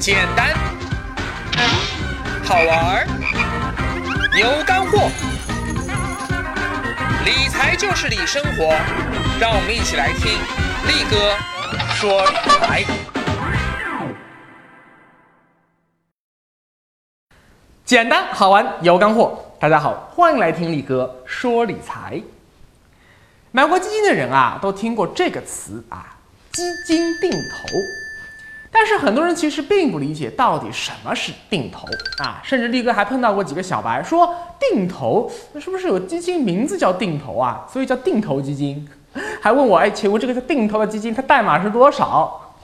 简单，好玩儿，有干货，理财就是理生活，让我们一起来听力哥说理财。简单好玩有干货，大家好，欢迎来听力哥说理财。买过基金的人啊，都听过这个词啊，基金定投。但是很多人其实并不理解到底什么是定投啊，甚至力哥还碰到过几个小白说定投，那是不是有基金名字叫定投啊？所以叫定投基金，还问我哎，请问这个叫定投的基金它代码是多少？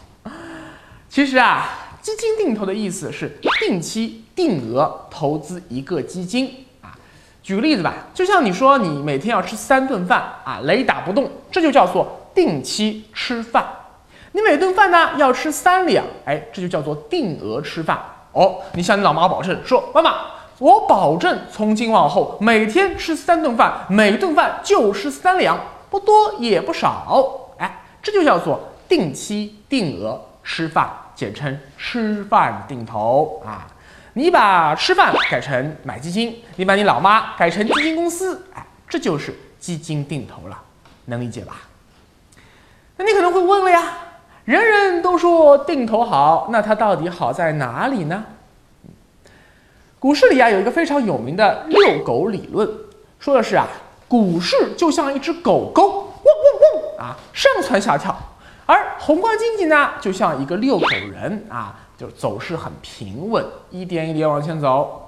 其实啊，基金定投的意思是定期定额投资一个基金啊。举个例子吧，就像你说你每天要吃三顿饭啊，雷打不动，这就叫做定期吃饭。你每顿饭呢要吃三两，哎，这就叫做定额吃饭哦。你向你老妈保证说，妈妈，我保证从今往后每天吃三顿饭，每顿饭就吃三两，不多也不少，哎，这就叫做定期定额吃饭，简称吃饭定投啊。你把吃饭改成买基金，你把你老妈改成基金公司，哎，这就是基金定投了，能理解吧？那你可能会问了呀。人人都说定投好，那它到底好在哪里呢？股市里啊有一个非常有名的遛狗理论，说的是啊，股市就像一只狗狗，汪汪汪啊，上蹿下跳；而宏观经济呢，就像一个遛狗人啊，就走势很平稳，一点一点往前走。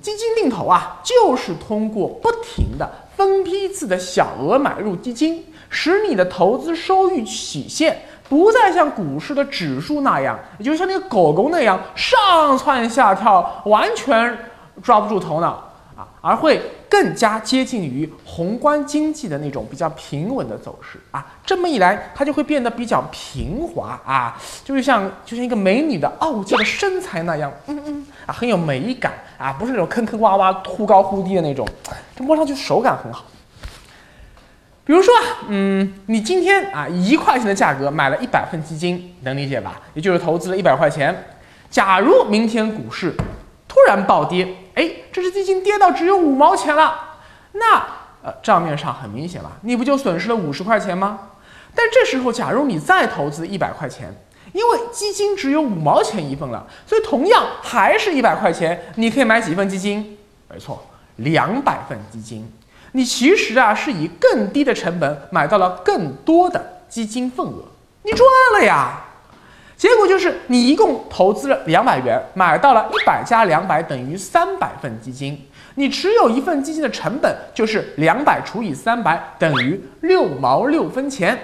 基金定投啊，就是通过不停的分批次的小额买入基金，使你的投资收益曲线。不再像股市的指数那样，也就像那个狗狗那样上蹿下跳，完全抓不住头脑啊，而会更加接近于宏观经济的那种比较平稳的走势啊。这么一来，它就会变得比较平滑啊，就是像就像一个美女的傲娇的身材那样，嗯嗯啊，很有美感啊，不是那种坑坑洼洼、忽高忽低的那种，这摸上去手感很好。比如说，嗯，你今天啊一块钱的价格买了一百份基金，能理解吧？也就是投资了一百块钱。假如明天股市突然暴跌，这只基金跌到只有五毛钱了，那呃账面上很明显了，你不就损失了五十块钱吗？但这时候，假如你再投资一百块钱，因为基金只有五毛钱一份了，所以同样还是一百块钱，你可以买几份基金？没错，两百份基金。你其实啊是以更低的成本买到了更多的基金份额，你赚了呀！结果就是你一共投资了两百元，买到了一百加两百等于三百份基金。你持有一份基金的成本就是两百除以三百等于六毛六分钱。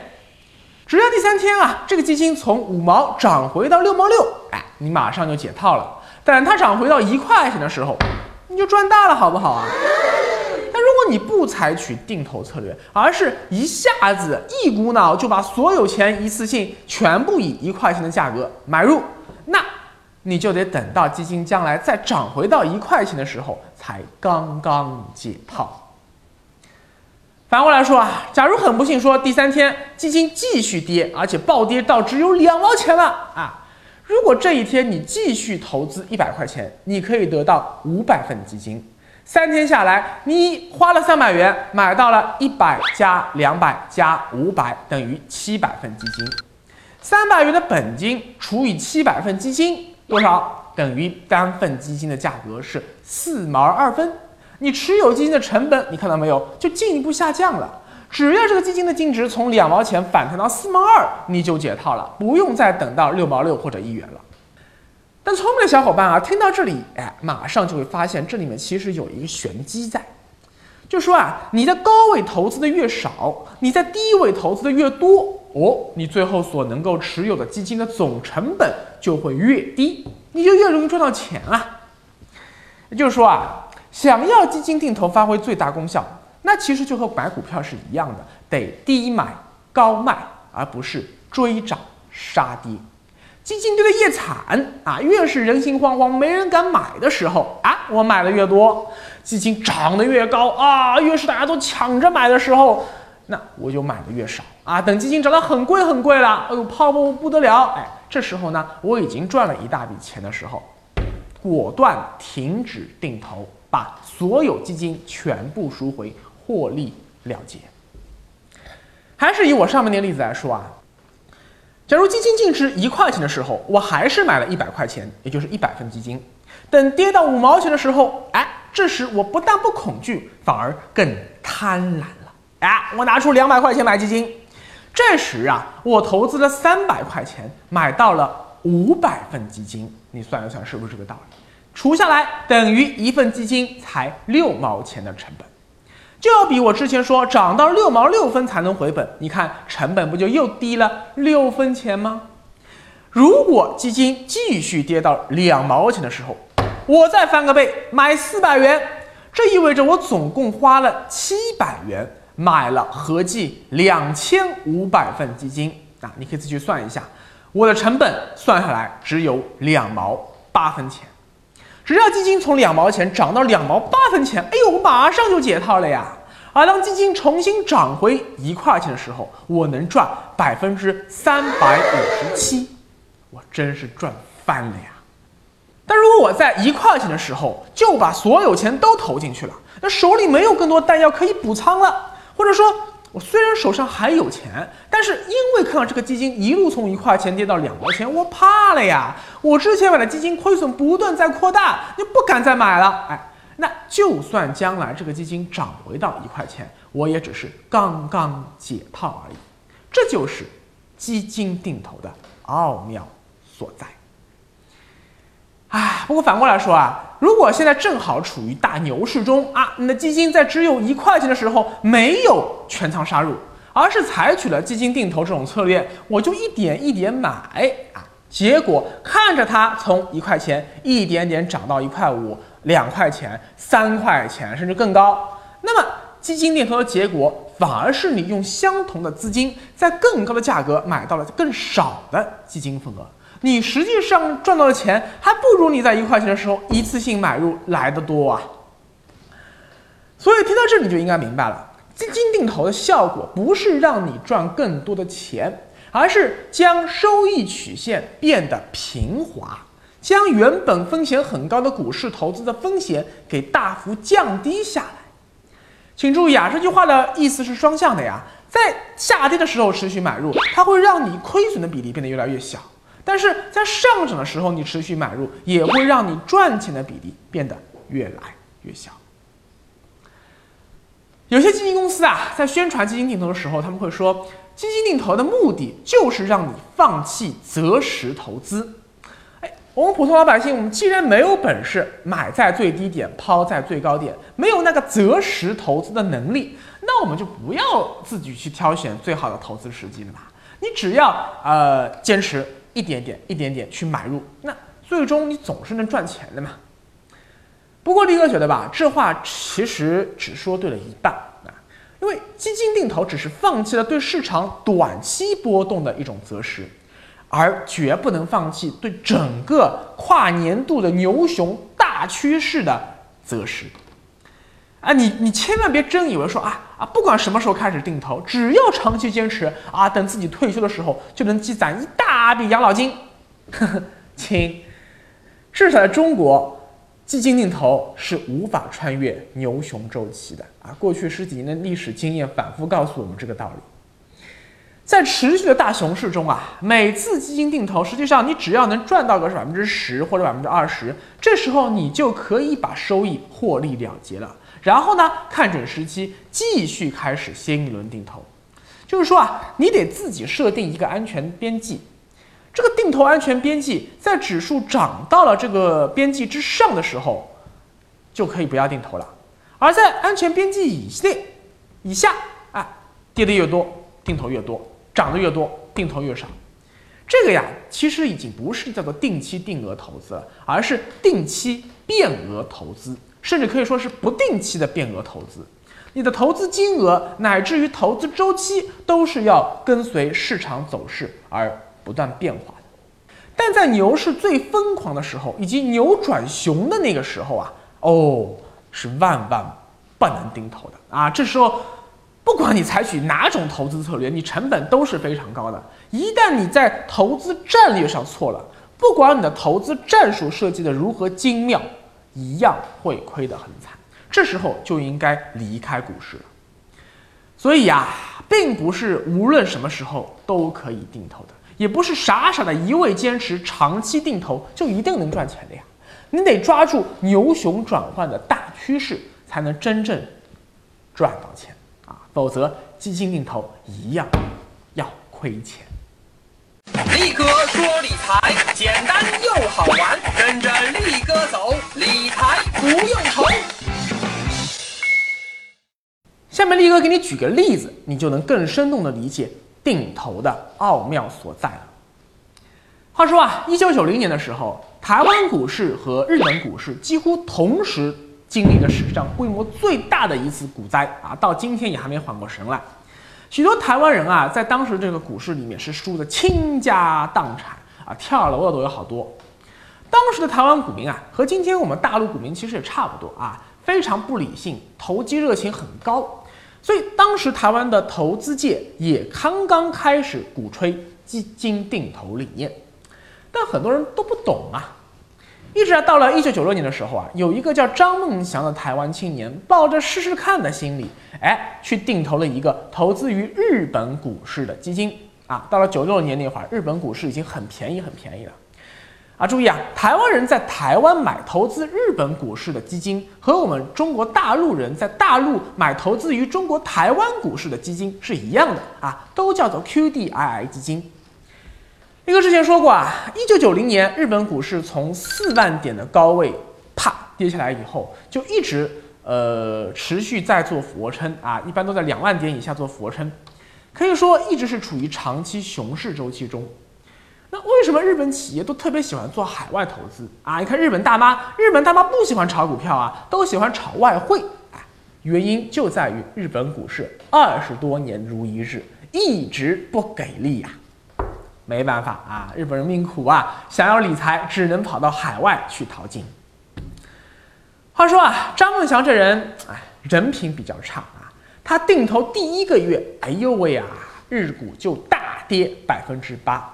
只要第三天啊，这个基金从五毛涨回到六毛六，哎，你马上就解套了。等它涨回到一块钱的时候，你就赚大了，好不好啊？如果你不采取定投策略，而是一下子一股脑就把所有钱一次性全部以一块钱的价格买入，那你就得等到基金将来再涨回到一块钱的时候才刚刚解套。反过来说啊，假如很不幸说第三天基金继续跌，而且暴跌到只有两毛钱了啊，如果这一天你继续投资一百块钱，你可以得到五百份基金。三天下来，你花了三百元，买到了一百加两百加五百等于七百份基金。三百元的本金除以七百份基金，多少？等于单份基金的价格是四毛二分。你持有基金的成本，你看到没有？就进一步下降了。只要这个基金的净值从两毛钱反弹到四毛二，你就解套了，不用再等到六毛六或者一元了。但聪明的小伙伴啊，听到这里，哎，马上就会发现这里面其实有一个玄机在，就说啊，你的高位投资的越少，你在低位投资的越多，哦，你最后所能够持有的基金的总成本就会越低，你就越容易赚到钱啊。也就是说啊，想要基金定投发挥最大功效，那其实就和买股票是一样的，得低买高卖，而不是追涨杀跌。基金跌得越惨啊，越是人心惶惶、没人敢买的时候啊，我买的越多；基金涨得越高啊，越是大家都抢着买的时候，那我就买的越少啊。等基金涨得很贵很贵了，哎呦，泡沫不得了，哎，这时候呢，我已经赚了一大笔钱的时候，果断停止定投，把所有基金全部赎回，获利了结。还是以我上面那例子来说啊，假如基金净值一块钱的时候，我还是买了一百块钱，也就是一百份基金。等跌到五毛钱的时候，哎，这时我不但不恐惧，反而更贪婪了。哎，我拿出两百块钱买基金。这时啊，我投资了三百块钱，买到了五百份基金。你算一算，是不是这个道理？除下来等于一份基金才六毛钱的成本，就要比我之前说涨到六毛六分才能回本。你看成本不就又低了六分钱吗？如果基金继续跌到两毛钱的时候，我再翻个倍买四百元，这意味着我总共花了七百元。买了合计两千五百份基金啊，你可以自己算一下，我的成本算下来只有两毛八分钱。只要基金从两毛钱涨到两毛八分钱，哎呦，我马上就解套了呀！而当基金重新涨回一块钱的时候，我能赚百分之三百五十七，我真是赚翻了呀！但如果我在一块钱的时候就把所有钱都投进去了，那手里没有更多弹药可以补仓了。或者说，我虽然手上还有钱，但是因为看到这个基金一路从一块钱跌到两毛钱，我怕了呀。我之前买的基金亏损不断在扩大，就不敢再买了。哎，那就算将来这个基金涨回到一块钱，我也只是刚刚解套而已。这就是基金定投的奥妙所在。哎，不过反过来说啊，如果现在正好处于大牛市中啊，你的基金在只有一块钱的时候没有全仓杀入，而是采取了基金定投这种策略，我就一点一点买啊，结果看着它从一块钱一点点涨到一块五、两块钱、三块钱，甚至更高，那么基金定投的结果反而是你用相同的资金，在更高的价格买到了更少的基金份额。你实际上赚到的钱还不如你在一块钱的时候一次性买入来的多啊！所以听到这你就应该明白了，基金定投的效果不是让你赚更多的钱，而是将收益曲线变得平滑，将原本风险很高的股市投资的风险给大幅降低下来。请注意啊，这句话的意思是双向的呀，在下跌的时候持续买入，它会让你亏损的比例变得越来越小。但是在上涨的时候，你持续买入也会让你赚钱的比例变得越来越小。有些基金公司啊，在宣传基金定投的时候，他们会说，基金定投的目的就是让你放弃择时投资。哎，我们普通老百姓，我们既然没有本事买在最低点，抛在最高点，没有那个择时投资的能力，那我们就不要自己去挑选最好的投资时机了吧？你只要呃坚持。一点点、一点点去买入，那最终你总是能赚钱的嘛。不过力哥觉得吧，这话其实只说对了一半啊，因为基金定投只是放弃了对市场短期波动的一种择时，而绝不能放弃对整个跨年度的牛熊大趋势的择时。啊，你你千万别真以为说啊啊，不管什么时候开始定投，只要长期坚持啊，等自己退休的时候就能积攒一大笔养老金。呵呵，亲，至少在中国，基金定投是无法穿越牛熊周期的啊。过去十几年的历史经验反复告诉我们这个道理。在持续的大熊市中啊，每次基金定投，实际上你只要能赚到个百分之十或者百分之二十，这时候你就可以把收益获利了结了。然后呢，看准时机继续开始新一轮定投，就是说啊，你得自己设定一个安全边际，这个定投安全边际在指数涨到了这个边际之上的时候，就可以不要定投了；而在安全边际以内、以下，啊，跌的越多，定投越多；涨得越多，定投越少。这个呀，其实已经不是叫做定期定额投资了，而是定期变额投资。甚至可以说是不定期的变额投资，你的投资金额乃至于投资周期都是要跟随市场走势而不断变化的。但在牛市最疯狂的时候，以及牛转熊的那个时候啊，哦，是万万不能定投的啊！这时候不管你采取哪种投资策略，你成本都是非常高的。一旦你在投资战略上错了，不管你的投资战术设计的如何精妙，一样会亏得很惨。这时候就应该离开股市了。所以呀，并不是无论什么时候都可以定投的，也不是傻傻的一味坚持长期定投就一定能赚钱的呀。你得抓住牛熊转换的大趋势，才能真正赚到钱啊！否则基金定投一样要亏钱。力哥说理财简单又好玩，跟着力哥走，理财不用愁。下面力哥给你举个例子，你就能更生动的理解定投的奥妙所在了。话说啊，一九九零年的时候。台湾股市和日本股市几乎同时经历了史上规模最大的一次股灾啊，到今天也还没缓过神来。许多台湾人啊，在当时这个股市里面是输的倾家荡产啊，跳楼的都有好多。当时的台湾股民啊，和今天我们大陆股民其实也差不多啊，非常不理性，投机热情很高。所以当时台湾的投资界也刚刚开始鼓吹基金定投理念。但很多人都不懂啊，一直到了一九九六年的时候啊，有一个叫张梦祥的台湾青年，抱着试试看的心理，哎，去定投了一个投资于日本股市的基金啊。到了九六年那会儿，日本股市已经很便宜很便宜了啊。注意啊，台湾人在台湾买投资日本股市的基金，和我们中国大陆人在大陆买投资于中国台湾股市的基金是一样的啊，都叫做 QDII 基金。一哥之前说过啊，一九九零年日本股市从四万点的高位啪跌下来以后，就一直呃持续在做俯卧撑啊，一般都在两万点以下做俯卧撑，可以说一直是处于长期熊市周期中。那为什么日本企业都特别喜欢做海外投资啊？你看日本大妈，日本大妈不喜欢炒股票啊，都喜欢炒外汇啊，原因就在于日本股市二十多年如一日，一直不给力呀。没办法啊，日本人命苦啊，想要理财只能跑到海外去淘金。话说啊，张梦祥这人哎，人品比较差啊。他定投第一个月，哎呦喂啊，日股就大跌百分之八，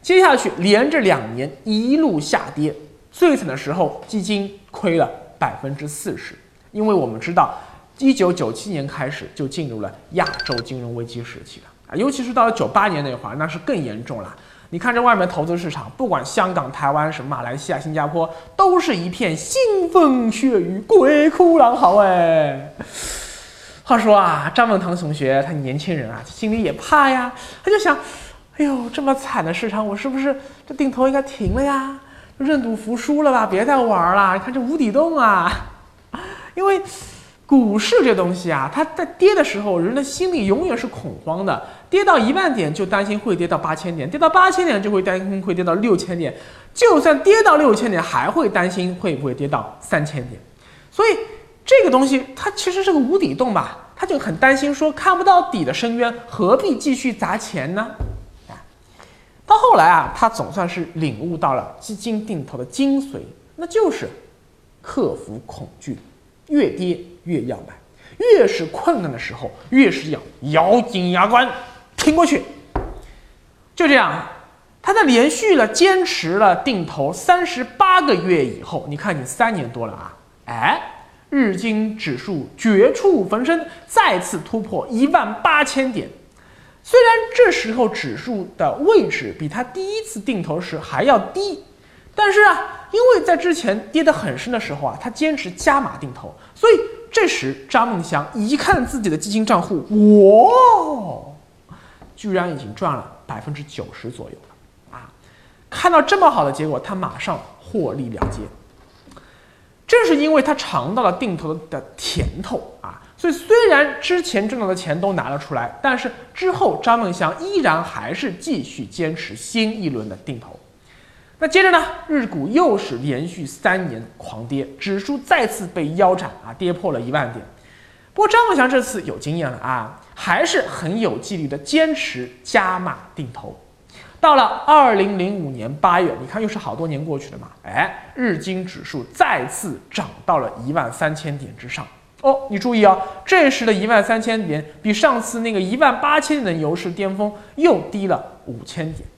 接下去连着两年一路下跌，最惨的时候基金亏了百分之四十。因为我们知道，一九九七年开始就进入了亚洲金融危机时期。啊，尤其是到了九八年那会儿，那是更严重了。你看这外面投资市场，不管香港、台湾、什么马来西亚、新加坡，都是一片腥风血雨、鬼哭狼嚎。哎，话说啊，张文堂同学他年轻人啊，心里也怕呀。他就想，哎呦，这么惨的市场，我是不是这定投应该停了呀？认赌服输了吧，别再玩了。你看这无底洞啊，因为。股市这东西啊，它在跌的时候，人的心里永远是恐慌的。跌到一万点就担心会跌到八千点，跌到八千点就会担心会跌到六千点，就算跌到六千点，还会担心会不会跌到三千点。所以这个东西它其实是个无底洞吧，他就很担心说看不到底的深渊，何必继续砸钱呢？啊，到后来啊，他总算是领悟到了基金定投的精髓，那就是克服恐惧，越跌。越要买，越是困难的时候，越是要咬紧牙关挺过去。就这样，他在连续了坚持了定投三十八个月以后，你看你三年多了啊，哎，日经指数绝处逢生，再次突破一万八千点。虽然这时候指数的位置比他第一次定投时还要低，但是啊，因为在之前跌得很深的时候啊，他坚持加码定投，所以。这时，张梦祥一看自己的基金账户，哇，居然已经赚了百分之九十左右了啊！看到这么好的结果，他马上获利了结。正是因为他尝到了定投的甜头啊，所以虽然之前挣到的钱都拿了出来，但是之后张梦祥依然还是继续坚持新一轮的定投。那接着呢，日股又是连续三年狂跌，指数再次被腰斩啊，跌破了一万点。不过张梦祥这次有经验了啊，还是很有纪律的坚持加码定投。到了二零零五年八月，你看又是好多年过去了嘛，哎，日经指数再次涨到了一万三千点之上哦，你注意啊，这时的一万三千点比上次那个一万八千点的牛市巅峰又低了五千点，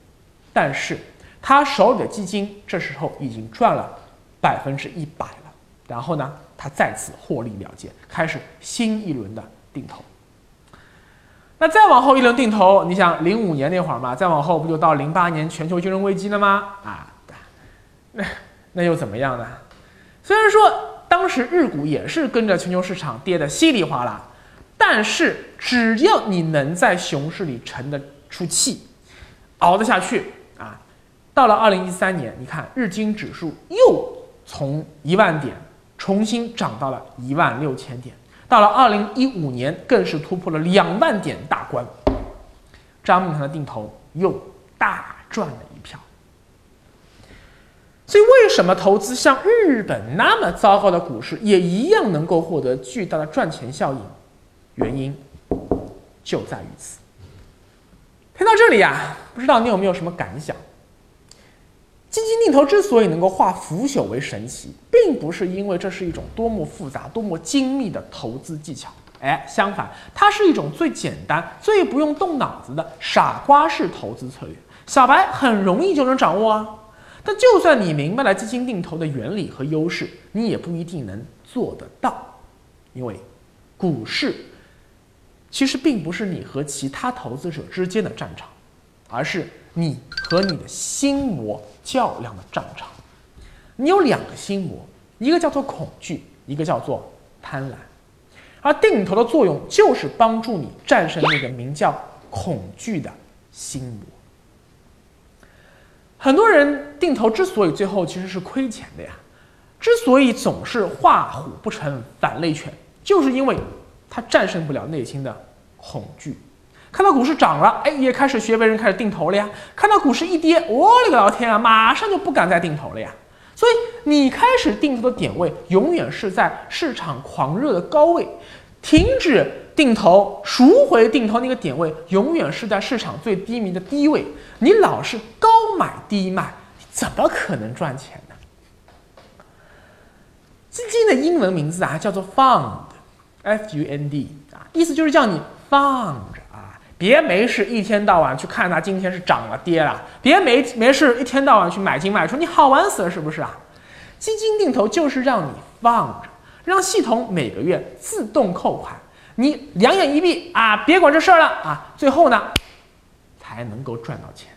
但是他手里的基金这时候已经赚了百分之一百了，然后呢，他再次获利了结，开始新一轮的定投。那再往后一轮定投，你想零五年那会儿嘛，再往后不就到零八年全球金融危机了吗？啊，那那又怎么样呢？虽然说当时日股也是跟着全球市场跌得稀里哗啦，但是只要你能在熊市里沉得出气，熬得下去啊，到了二零一三年，你看日经指数又从一万点重新涨到了一万六千点。到了二零一五年，更是突破了两万点大关，张明堂的定投又大赚了一票。所以，为什么投资像日本那么糟糕的股市，也一样能够获得巨大的赚钱效应？原因就在于此。听到这里啊，不知道你有没有什么感想？基金定投之所以能够化腐朽为神奇，并不是因为这是一种多么复杂、多么精密的投资技巧，哎，相反，它是一种最简单、最不用动脑子的傻瓜式投资策略，小白很容易就能掌握啊。但就算你明白了基金定投的原理和优势，你也不一定能做得到，因为股市其实并不是你和其他投资者之间的战场，而是你和你的心魔。较量的战场，你有两个心魔，一个叫做恐惧，一个叫做贪婪，而定投的作用就是帮助你战胜那个名叫恐惧的心魔。很多人定投之所以最后其实是亏钱的呀，之所以总是画虎不成反类犬，就是因为他战胜不了内心的恐惧。看到股市涨了，哎，也开始学别人开始定投了呀。看到股市一跌，我勒个老天啊，马上就不敢再定投了呀。所以你开始定投的点位永远是在市场狂热的高位，停止定投、赎回定投那个点位永远是在市场最低迷的低位。你老是高买低卖，你怎么可能赚钱呢？基金的英文名字啊叫做 fund，f u n d 啊，意思就是叫你放着。别没事一天到晚去看它今天是涨了跌了，别没没事一天到晚去买进卖出，你好玩死了是不是啊？基金定投就是让你放着，让系统每个月自动扣款，你两眼一闭啊，别管这事儿了啊，最后呢才能够赚到钱。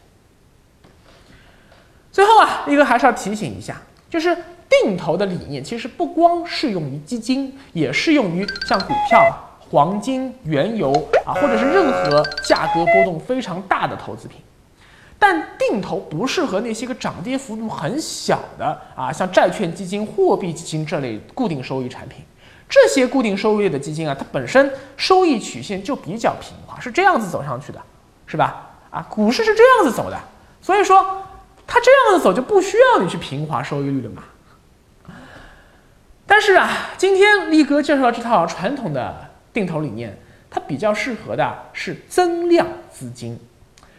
最后啊，一个还是要提醒一下，就是定投的理念其实不光适用于基金，也适用于像股票。黄金、原油啊，或者是任何价格波动非常大的投资品，但定投不适合那些个涨跌幅度很小的啊，像债券基金、货币基金这类固定收益产品。这些固定收益类的基金啊，它本身收益曲线就比较平滑，是这样子走上去的，是吧？啊，股市是这样子走的，所以说它这样子走就不需要你去平滑收益率了嘛。但是啊，今天力哥介绍这套传统的。定投理念，它比较适合的是增量资金，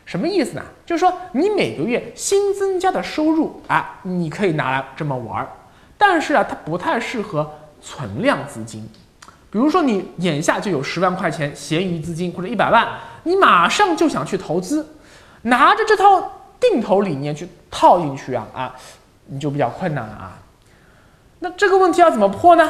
什么意思呢？就是说你每个月新增加的收入啊，你可以拿来这么玩儿，但是啊，它不太适合存量资金。比如说你眼下就有十万块钱闲余资金或者一百万，你马上就想去投资，拿着这套定投理念去套进去啊啊，你就比较困难了啊。那这个问题要怎么破呢？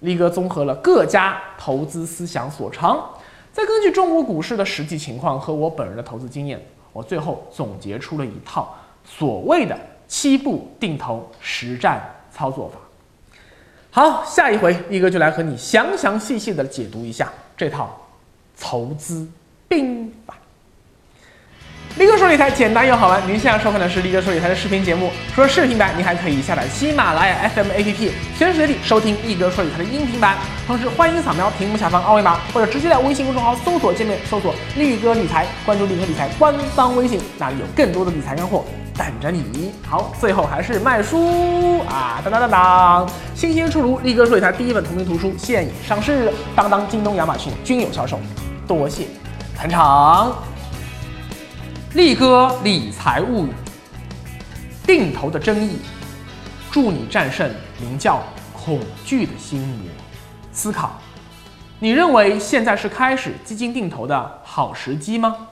力哥综合了各家投资思想所长，再根据中国股市的实际情况和我本人的投资经验，我最后总结出了一套所谓的七步定投实战操作法。好，下一回力哥就来和你详详细细的解读一下这套投资兵法。力哥说理财简单又好玩，您现在收看的是力哥说理财的视频节目。除了视频版，您还可以下载喜马拉雅 FM APP，随时随地收听力哥说理财的音频版。同时，欢迎扫描屏幕下方二维码，或者直接在微信公众号搜索界面搜索“力哥理财”，关注力哥理财官方微信，那里有更多的理财干货等着你。好，最后还是卖书啊！当当当当，新鲜出炉，力哥说理财第一本同名图书现已上市，当当、京东、亚马逊均有销售，多谢捧场。力哥理财物语，定投的争议，助你战胜名叫恐惧的心魔。思考，你认为现在是开始基金定投的好时机吗？